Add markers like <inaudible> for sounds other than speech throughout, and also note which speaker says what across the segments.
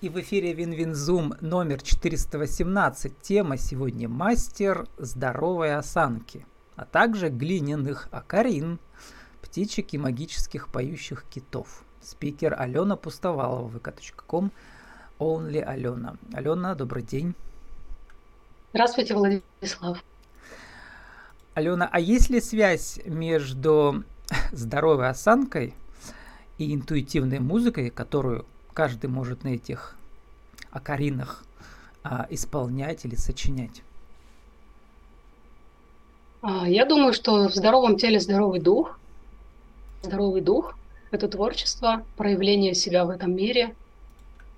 Speaker 1: И в эфире WinWinZoom номер 418. Тема сегодня «Мастер здоровой осанки», а также глиняных окарин, птичек и магических поющих китов. Спикер Алена Пустовалова, vk.com, Only Алена. Алена, добрый день.
Speaker 2: Здравствуйте, Владислав.
Speaker 1: Алена, а есть ли связь между <laughs> здоровой осанкой и интуитивной музыкой, которую каждый может на этих акаринах а, исполнять или сочинять?
Speaker 2: А, я думаю, что в здоровом теле здоровый дух. Здоровый дух – это творчество, проявление себя в этом мире.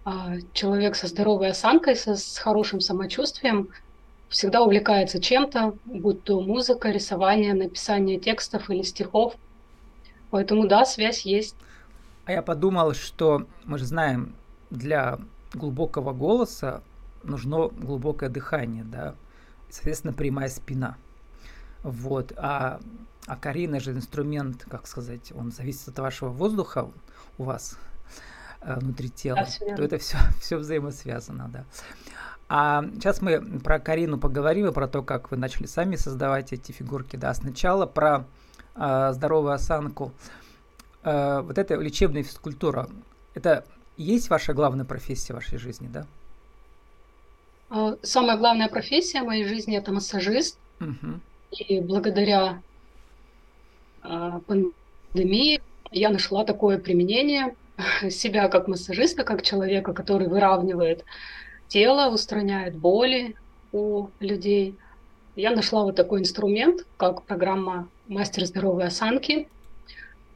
Speaker 2: А, человек со здоровой осанкой, со, с хорошим самочувствием всегда увлекается чем-то, будь то музыка, рисование, написание текстов или стихов. Поэтому да, связь есть.
Speaker 1: А я подумал, что мы же знаем, для глубокого голоса нужно глубокое дыхание, да, соответственно, прямая спина. Вот, а, а Карина же инструмент, как сказать, он зависит от вашего воздуха у вас э, внутри тела, да, то это все, <laughs> все взаимосвязано, да. А сейчас мы про Карину поговорим и про то, как вы начали сами создавать эти фигурки. Да, сначала про э, здоровую осанку. Э, вот эта лечебная физкультура, это есть ваша главная профессия в вашей жизни, да?
Speaker 2: А, самая главная профессия в моей жизни это массажист. Угу. И благодаря э, пандемии я нашла такое применение <laughs> себя как массажиста, как человека, который выравнивает тело, устраняет боли у людей. Я нашла вот такой инструмент, как программа «Мастер здоровой осанки».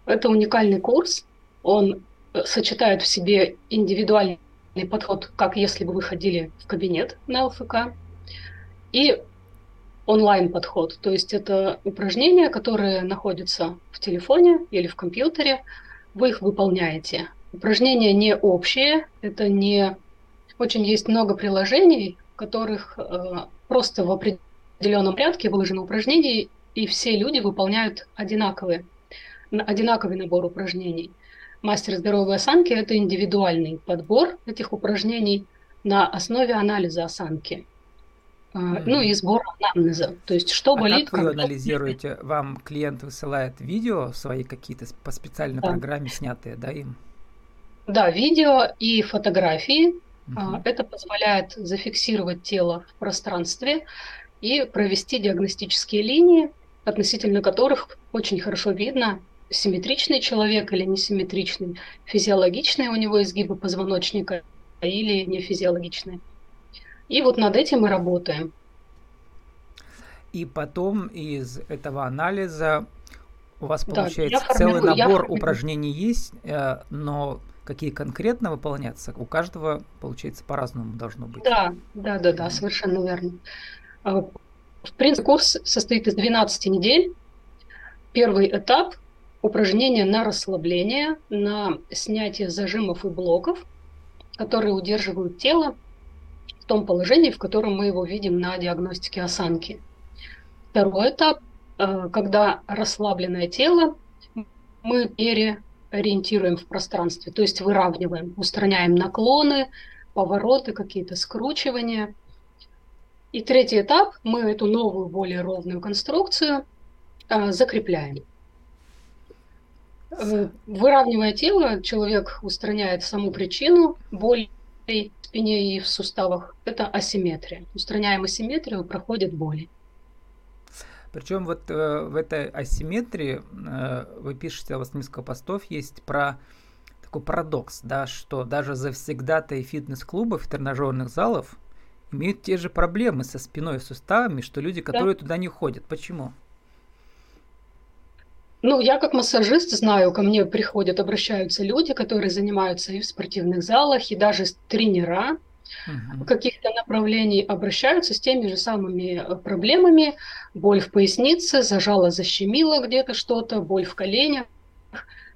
Speaker 2: Это уникальный курс. Он сочетает в себе индивидуальный подход, как если бы вы ходили в кабинет на ЛФК, и онлайн-подход. То есть это упражнения, которые находятся в телефоне или в компьютере, вы их выполняете. Упражнения не общие, это не... Очень есть много приложений, в которых э, просто в определенном порядке выложены упражнения, и все люди выполняют одинаковые, одинаковый набор упражнений – Мастер здоровой осанки – это индивидуальный подбор этих упражнений на основе анализа осанки. Mm-hmm. Ну и сбора анамнеза. То есть что
Speaker 1: а
Speaker 2: болит.
Speaker 1: Как вы анализируете? Вам клиент высылает видео свои какие-то по специальной да. программе снятые, да, им?
Speaker 2: Да, видео и фотографии. Uh-huh. Это позволяет зафиксировать тело в пространстве и провести диагностические линии, относительно которых очень хорошо видно, симметричный человек или несимметричный, физиологичные у него изгибы позвоночника или нефизиологичные. И вот над этим мы работаем.
Speaker 1: И потом из этого анализа у вас получается да, целый формирую, набор я... упражнений есть, э, но какие конкретно выполняться, у каждого, получается, по-разному должно быть.
Speaker 2: Да, да, да, да, совершенно верно. А, в принципе, курс состоит из 12 недель. Первый этап упражнения на расслабление, на снятие зажимов и блоков, которые удерживают тело в том положении, в котором мы его видим на диагностике осанки. Второй этап, э, когда расслабленное тело мы переориентируем в пространстве, то есть выравниваем, устраняем наклоны, повороты, какие-то скручивания. И третий этап, мы эту новую, более ровную конструкцию э, закрепляем. Выравнивая тело, человек устраняет саму причину боли в спине и в суставах. Это асимметрия. Устраняем асимметрию, проходит боли.
Speaker 1: Причем вот э, в этой асимметрии э, вы пишете, у вас несколько постов есть про такой парадокс, да, что даже завсегдатые фитнес-клубов, тренажерных залов имеют те же проблемы со спиной и суставами, что люди, которые да. туда не ходят. Почему?
Speaker 2: Ну, я как массажист знаю, ко мне приходят, обращаются люди, которые занимаются и в спортивных залах, и даже тренера uh-huh. каких-то направлений обращаются с теми же самыми э, проблемами. Боль в пояснице, зажало, защемило где-то что-то, боль в коленях.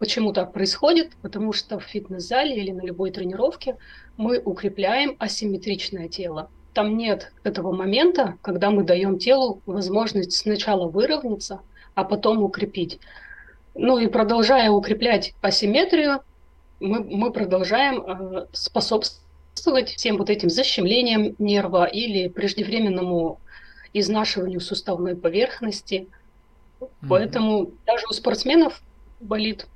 Speaker 2: Почему так происходит? Потому что в фитнес-зале или на любой тренировке мы укрепляем асимметричное тело. Там нет этого момента, когда мы даем телу возможность сначала выровняться, а потом укрепить. Ну и продолжая укреплять асимметрию, мы, мы продолжаем э, способствовать всем вот этим защемлением нерва или преждевременному изнашиванию суставной поверхности. Mm-hmm. Поэтому даже у спортсменов болит.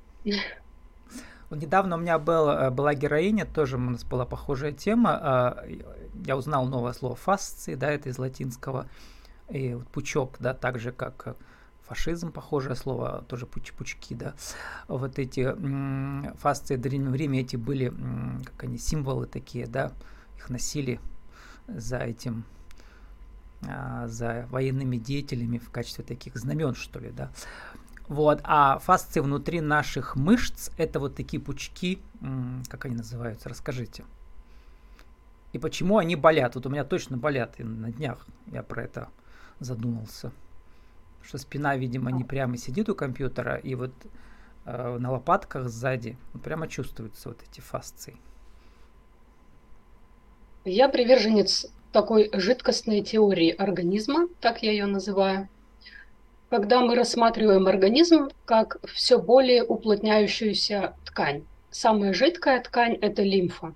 Speaker 1: Вот недавно у меня был, э, была героиня, тоже у нас была похожая тема. А, я узнал новое слово фасции, да, это из латинского. И вот пучок, да, так же как фашизм, похожее слово, тоже пуч пучки, да. Вот эти фасции в древнем Риме, эти были, как они, символы такие, да, их носили за этим а, за военными деятелями в качестве таких знамен, что ли, да. Вот, а фасции внутри наших мышц это вот такие пучки, как они называются, расскажите. И почему они болят? Вот у меня точно болят, и на днях я про это задумался. Что спина, видимо, не прямо сидит у компьютера, и вот э, на лопатках сзади вот прямо чувствуются вот эти фасции.
Speaker 2: Я приверженец такой жидкостной теории организма, так я ее называю, когда мы рассматриваем организм как все более уплотняющуюся ткань. Самая жидкая ткань – это лимфа.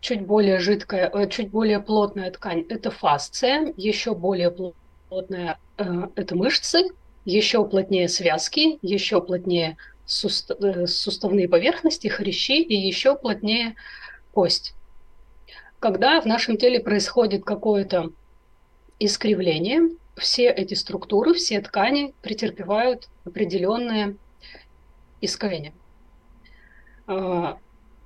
Speaker 2: Чуть более жидкая, э, чуть более плотная ткань – это фасция, еще более плотная э, – это мышцы, еще плотнее связки, еще плотнее сустав, э, суставные поверхности, хрящи и еще плотнее кость когда в нашем теле происходит какое-то искривление, все эти структуры, все ткани претерпевают определенные искривления. А,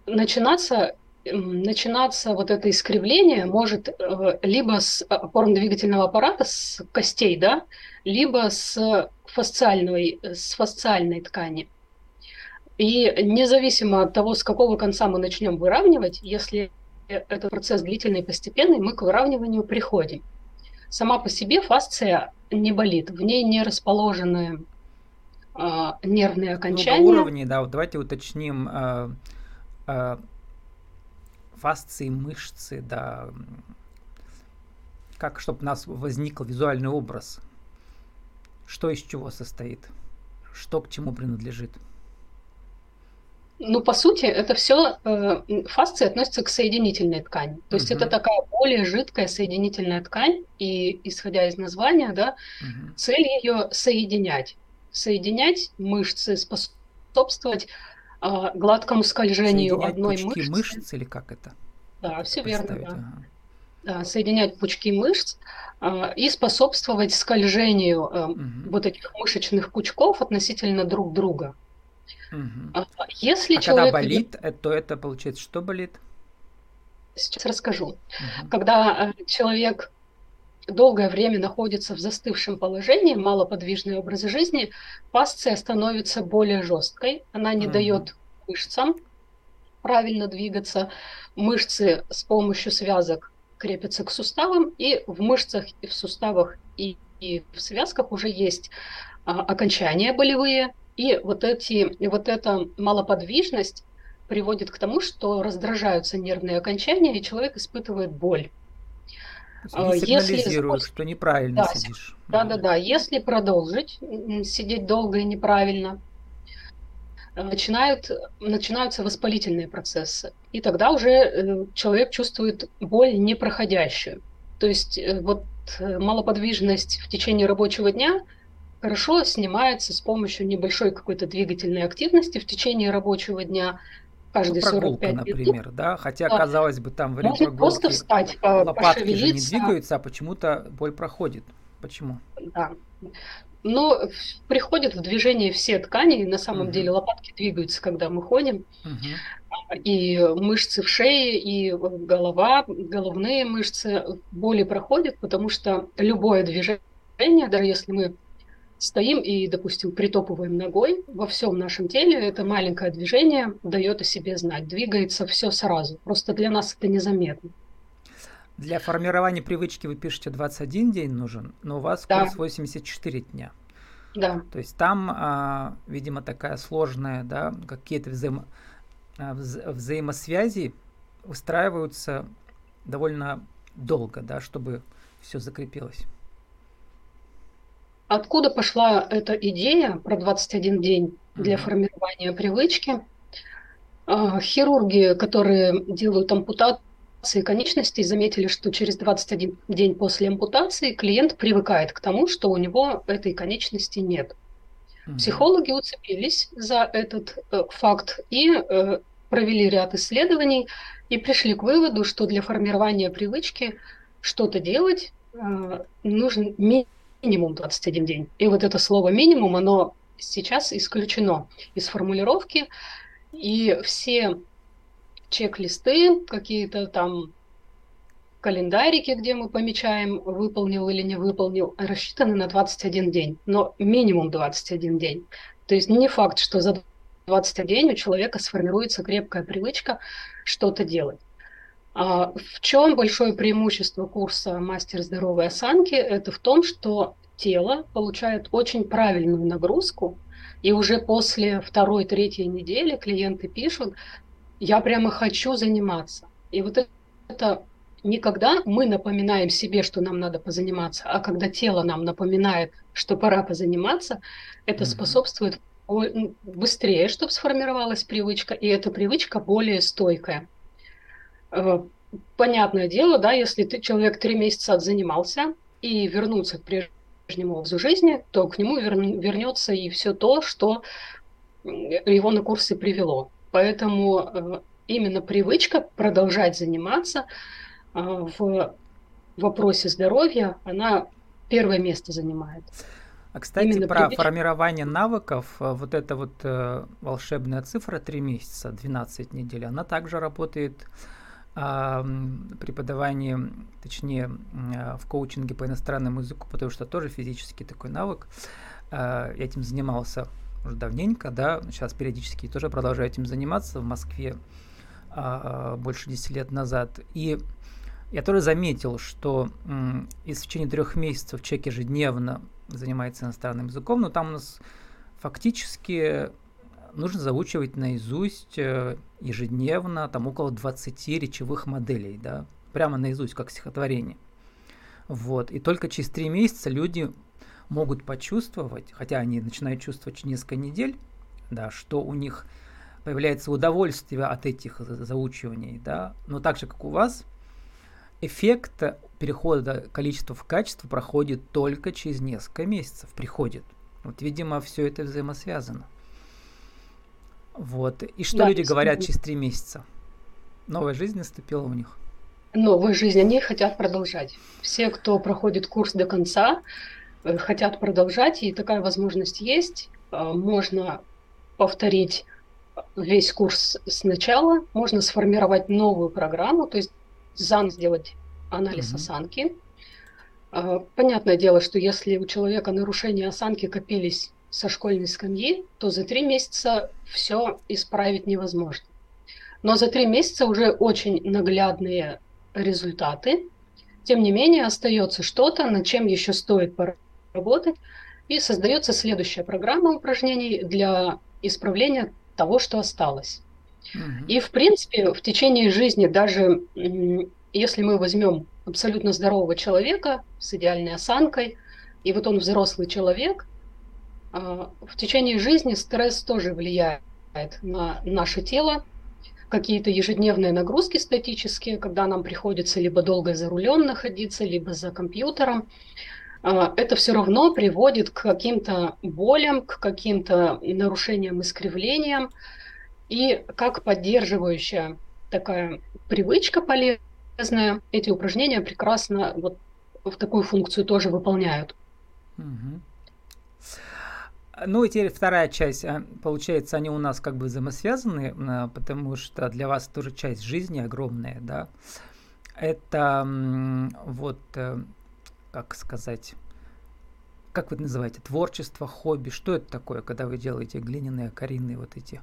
Speaker 2: начинаться, начинаться вот это искривление может э, либо с опорно-двигательного аппарата, с костей, да, либо с фасциальной, с фасциальной ткани. И независимо от того, с какого конца мы начнем выравнивать, если этот процесс длительный и постепенный, мы к выравниванию приходим. Сама по себе фасция не болит, в ней не расположены э, нервные окончания.
Speaker 1: Много уровней, да, вот давайте уточним э, э, фасции, мышцы, да, как, чтобы у нас возник визуальный образ, что из чего состоит, что к чему принадлежит.
Speaker 2: Ну, по сути, это все э, фасции относятся к соединительной ткани. То есть угу. это такая более жидкая соединительная ткань, и исходя из названия, да, угу. цель ее соединять. Соединять мышцы, способствовать э, гладкому скольжению одной
Speaker 1: пучки мышцы. мышц или как это?
Speaker 2: Да, все верно. Да. Ага. Соединять пучки мышц э, и способствовать скольжению э, угу. вот этих мышечных пучков относительно друг друга.
Speaker 1: Угу. Если а человек... когда болит, э, то это получается что болит?
Speaker 2: Сейчас расскажу. Угу. Когда э, человек долгое время находится в застывшем положении, малоподвижный образ жизни, фасция становится более жесткой, она не угу. дает мышцам правильно двигаться. Мышцы с помощью связок крепятся к суставам, и в мышцах, и в суставах, и, и в связках уже есть а, окончания болевые, и вот, эти, вот эта малоподвижность приводит к тому, что раздражаются нервные окончания, и человек испытывает боль.
Speaker 1: Они сигнализируют, Если... что неправильно
Speaker 2: да,
Speaker 1: сидишь.
Speaker 2: Да, да, да. Если продолжить сидеть долго и неправильно, начинают, начинаются воспалительные процессы. И тогда уже э, человек чувствует боль непроходящую. То есть э, вот э, малоподвижность в течение рабочего дня хорошо снимается с помощью небольшой какой-то двигательной активности в течение рабочего дня.
Speaker 1: Каждые ну, прогулка, 45 минут. например, да? Хотя, да. казалось бы, там время
Speaker 2: прогулки просто встать,
Speaker 1: лопатки же не двигаются, а почему-то боль проходит. Почему?
Speaker 2: Да. Но приходят в движение все ткани, на самом угу. деле лопатки двигаются, когда мы ходим. Угу. И мышцы в шее, и голова, головные мышцы боли проходят, потому что любое движение, даже если мы стоим и, допустим, притопываем ногой, во всем нашем теле это маленькое движение дает о себе знать. Двигается все сразу. Просто для нас это незаметно.
Speaker 1: Для формирования привычки вы пишете 21 день нужен, но у вас да. курс 84 дня.
Speaker 2: Да.
Speaker 1: То есть там, а, видимо, такая сложная, да, какие-то взаимо, а, вза взаимосвязи устраиваются довольно долго, да, чтобы все закрепилось.
Speaker 2: Откуда пошла эта идея про 21 день для mm-hmm. формирования привычки? А, хирурги, которые делают ампутации конечностей, заметили, что через 21 день после ампутации клиент привыкает к тому, что у него этой конечности нет. Психологи уцепились за этот э, факт и э, провели ряд исследований и пришли к выводу, что для формирования привычки что-то делать э, нужен минимум 21 день. И вот это слово минимум, оно сейчас исключено из формулировки, и все чек-листы, какие-то там календарики, где мы помечаем, выполнил или не выполнил, рассчитаны на 21 день, но минимум 21 день. То есть не факт, что за 21 день у человека сформируется крепкая привычка что-то делать. А в чем большое преимущество курса «Мастер здоровой осанки»? Это в том, что тело получает очень правильную нагрузку, и уже после второй, третьей недели клиенты пишут, я прямо хочу заниматься. И вот это не когда мы напоминаем себе, что нам надо позаниматься, а когда тело нам напоминает, что пора позаниматься, это mm-hmm. способствует быстрее, чтобы сформировалась привычка, и эта привычка более стойкая. Э, понятное дело, да, если ты, человек три месяца отзанимался и вернуться к прежнему образу жизни, то к нему вернется и все то, что его на курсы привело. Поэтому э, именно привычка продолжать заниматься – а, в вопросе здоровья, она первое место занимает.
Speaker 1: А кстати, Именно про привычка. формирование навыков, э, вот эта вот э, волшебная цифра 3 месяца, 12 недель, она также работает э, преподавании, точнее, э, в коучинге по иностранному языку, потому что тоже физический такой навык. Э, я этим занимался уже давненько, да, сейчас периодически тоже продолжаю этим заниматься в Москве э, больше 10 лет назад. И я тоже заметил, что в течение трех месяцев человек ежедневно занимается иностранным языком, но там у нас фактически нужно заучивать наизусть э, ежедневно там около 20 речевых моделей, да, прямо наизусть, как стихотворение. Вот. И только через три месяца люди могут почувствовать, хотя они начинают чувствовать через несколько недель, да, что у них появляется удовольствие от этих заучиваний, да, но так же, как у вас – эффект перехода количества в качество проходит только через несколько месяцев. Приходит. Вот, видимо, все это взаимосвязано. Вот. И что да, люди говорят через три месяца? Новая жизнь наступила у них.
Speaker 2: Новая жизнь, они хотят продолжать. Все, кто проходит курс до конца, э, хотят продолжать, и такая возможность есть. Э, можно повторить весь курс сначала, можно сформировать новую программу, то есть ЗАН сделать анализ mm-hmm. осанки. Понятное дело, что если у человека нарушения осанки копились со школьной скамьи, то за три месяца все исправить невозможно. Но за три месяца уже очень наглядные результаты. Тем не менее, остается что-то, над чем еще стоит поработать, и создается следующая программа упражнений для исправления того, что осталось. И, в принципе, в течение жизни, даже если мы возьмем абсолютно здорового человека с идеальной осанкой, и вот он взрослый человек, в течение жизни стресс тоже влияет на наше тело, какие-то ежедневные нагрузки статические, когда нам приходится либо долго за рулем находиться, либо за компьютером, а, это все равно приводит к каким-то болям, к каким-то нарушениям, искривлениям, и как поддерживающая такая привычка полезная, эти упражнения прекрасно вот в такую функцию тоже выполняют.
Speaker 1: Угу. Ну и теперь вторая часть. А, получается, они у нас как бы взаимосвязаны, а, потому что для вас тоже часть жизни огромная, да. Это вот, э, как сказать, как вы это называете, творчество, хобби, что это такое, когда вы делаете глиняные, коринные вот эти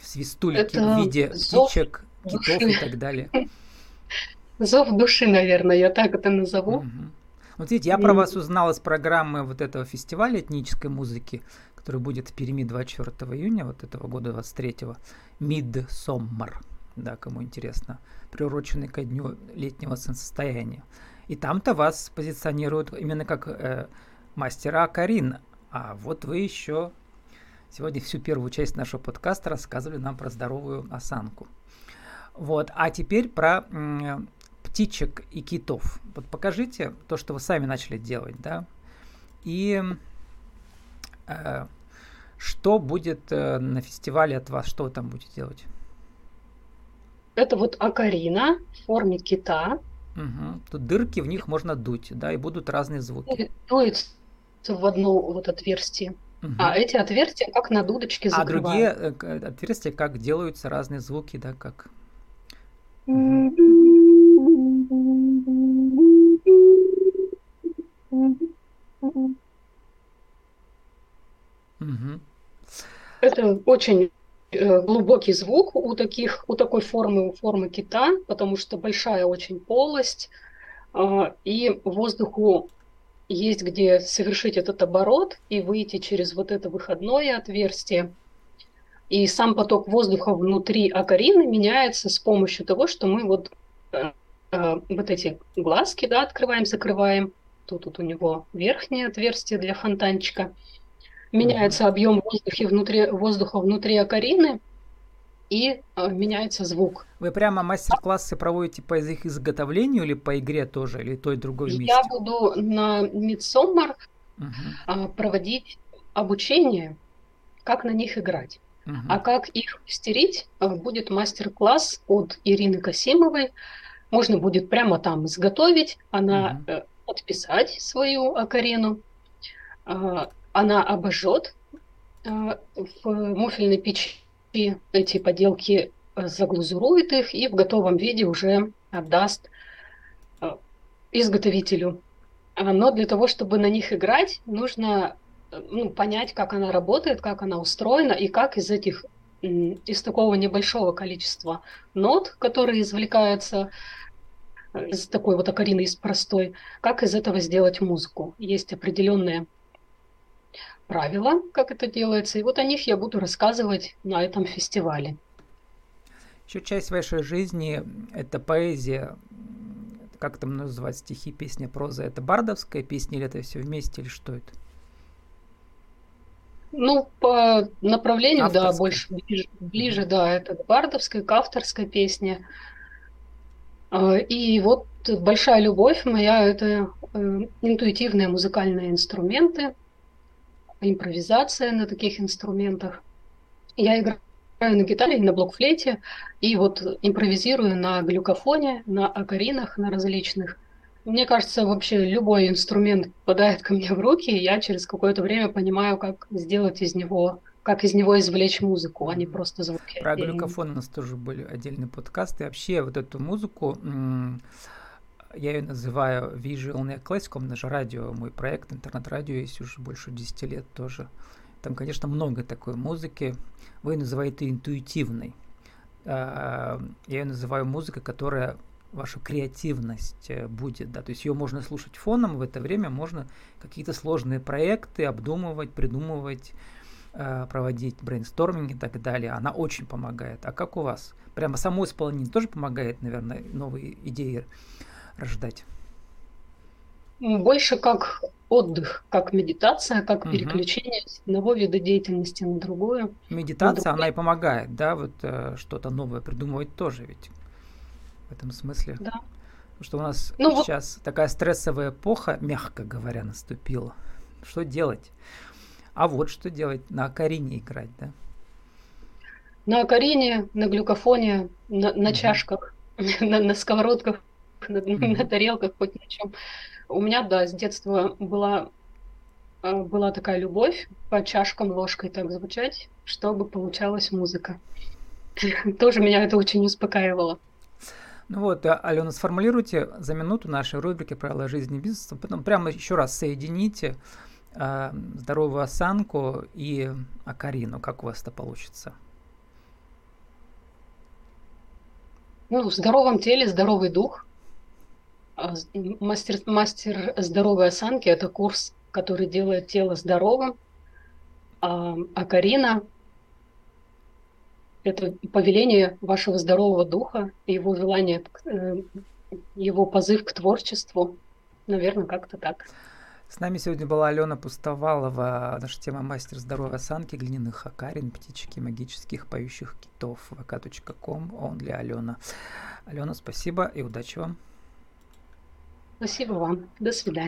Speaker 1: свистульки это в виде птичек, души. китов и так далее. <laughs>
Speaker 2: Зов души, наверное, я так это назову. Угу.
Speaker 1: Вот видите, я про вас узнал из программы вот этого фестиваля этнической музыки, который будет в Перми 24 июня вот этого года, 23-го, Midsummer, да, кому интересно, приуроченный ко дню летнего солнцестояния. И там-то вас позиционируют именно как э, мастера Карин, а вот вы еще Сегодня всю первую часть нашего подкаста рассказывали нам про здоровую осанку. Вот, а теперь про птичек и китов. Вот покажите то, что вы сами начали делать, да, и э, что будет э, на фестивале от вас, что вы там будете делать?
Speaker 2: Это вот акарина в форме кита.
Speaker 1: Угу. Тут дырки, в них можно дуть, да, и будут разные звуки.
Speaker 2: Дуется в одно вот отверстие. Угу. А эти отверстия как на дудочке
Speaker 1: закрывают. А другие э, отверстия как делаются разные звуки, да, как...
Speaker 2: Угу. Угу. Это очень Э, глубокий звук у таких, у такой формы, у формы кита, потому что большая очень полость, а, и воздуху есть где совершить этот оборот и выйти через вот это выходное отверстие. И сам поток воздуха внутри акарины меняется с помощью того, что мы вот, э, э, вот эти глазки да, открываем, закрываем. Тут, тут у него верхнее отверстие для фонтанчика – меняется объем воздуха внутри, воздуха внутри акарины, и э, меняется звук.
Speaker 1: Вы прямо мастер-классы проводите по их изготовлению или по игре тоже, или той другой вместе?
Speaker 2: Я буду на Midsommar угу. э, проводить обучение, как на них играть. Угу. А как их мастерить, э, будет мастер-класс от Ирины Касимовой. Можно будет прямо там изготовить, она угу. подписать свою акарину, э, она обожжет э, в муфельной печи эти поделки э, заглазурует их и в готовом виде уже отдаст э, изготовителю. Но для того, чтобы на них играть, нужно ну, понять, как она работает, как она устроена и как из этих из такого небольшого количества нот, которые извлекаются из такой вот акарины, из простой, как из этого сделать музыку. Есть определенные правила, как это делается, и вот о них я буду рассказывать на этом фестивале.
Speaker 1: Еще часть вашей жизни – это поэзия, как там называть стихи, песня, проза. Это бардовская песня или это все вместе, или что это?
Speaker 2: Ну, по направлению, авторская. да, больше ближе, ближе, да, это бардовская, к авторской песне. А, и вот большая любовь моя – это э, интуитивные музыкальные инструменты, импровизация на таких инструментах. Я играю на гитаре и на блокфлейте, и вот импровизирую на глюкофоне, на акаринах, на различных. Мне кажется, вообще любой инструмент попадает ко мне в руки, и я через какое-то время понимаю, как сделать из него, как из него извлечь музыку, а не просто звуки.
Speaker 1: Про глюкофон у нас тоже были отдельные подкасты. Вообще вот эту музыку я ее называю Visual Classic, у меня же радио, мой проект, интернет-радио есть уже больше 10 лет тоже. Там, конечно, много такой музыки. Вы называете интуитивной. А, я ее называю музыкой, которая вашу креативность э, будет, да, то есть ее можно слушать фоном, в это время можно какие-то сложные проекты обдумывать, придумывать, э, проводить брейнсторминг и так далее. Она очень помогает. А как у вас? Прямо само исполнение тоже помогает, наверное, новые идеи рождать?
Speaker 2: Больше как отдых, как медитация, как угу. переключение с одного вида деятельности на другую.
Speaker 1: Медитация, на она и помогает, да, вот э, что-то новое придумывать тоже ведь в этом смысле.
Speaker 2: Да.
Speaker 1: Потому что у нас ну, сейчас вот... такая стрессовая эпоха, мягко говоря, наступила. Что делать? А вот что делать, на акарине играть, да?
Speaker 2: На акарине, на глюкофоне, на, на угу. чашках, <laughs> на, на сковородках на, mm-hmm. на тарелках, хоть на чем. У меня, да, с детства была, а, была такая любовь по чашкам ложкой так звучать, чтобы получалась музыка. <laughs> Тоже меня это очень успокаивало.
Speaker 1: Ну вот, а, Алена, сформулируйте за минуту нашей рубрики «Правила жизни и бизнеса», потом прямо еще раз соедините э, здоровую осанку и акарину. Как у вас это получится?
Speaker 2: Ну, в здоровом теле здоровый дух – мастер, мастер здоровой осанки – это курс, который делает тело здоровым. А, а Карина – это повеление вашего здорового духа, его желание, э, его позыв к творчеству. Наверное, как-то так.
Speaker 1: С нами сегодня была Алена Пустовалова. Наша тема мастер здоровья осанки, глиняных окарин, птички, магических поющих китов. vk.com, он для Алена. Алена, спасибо и удачи вам.
Speaker 2: Спасибо вам. До свидания.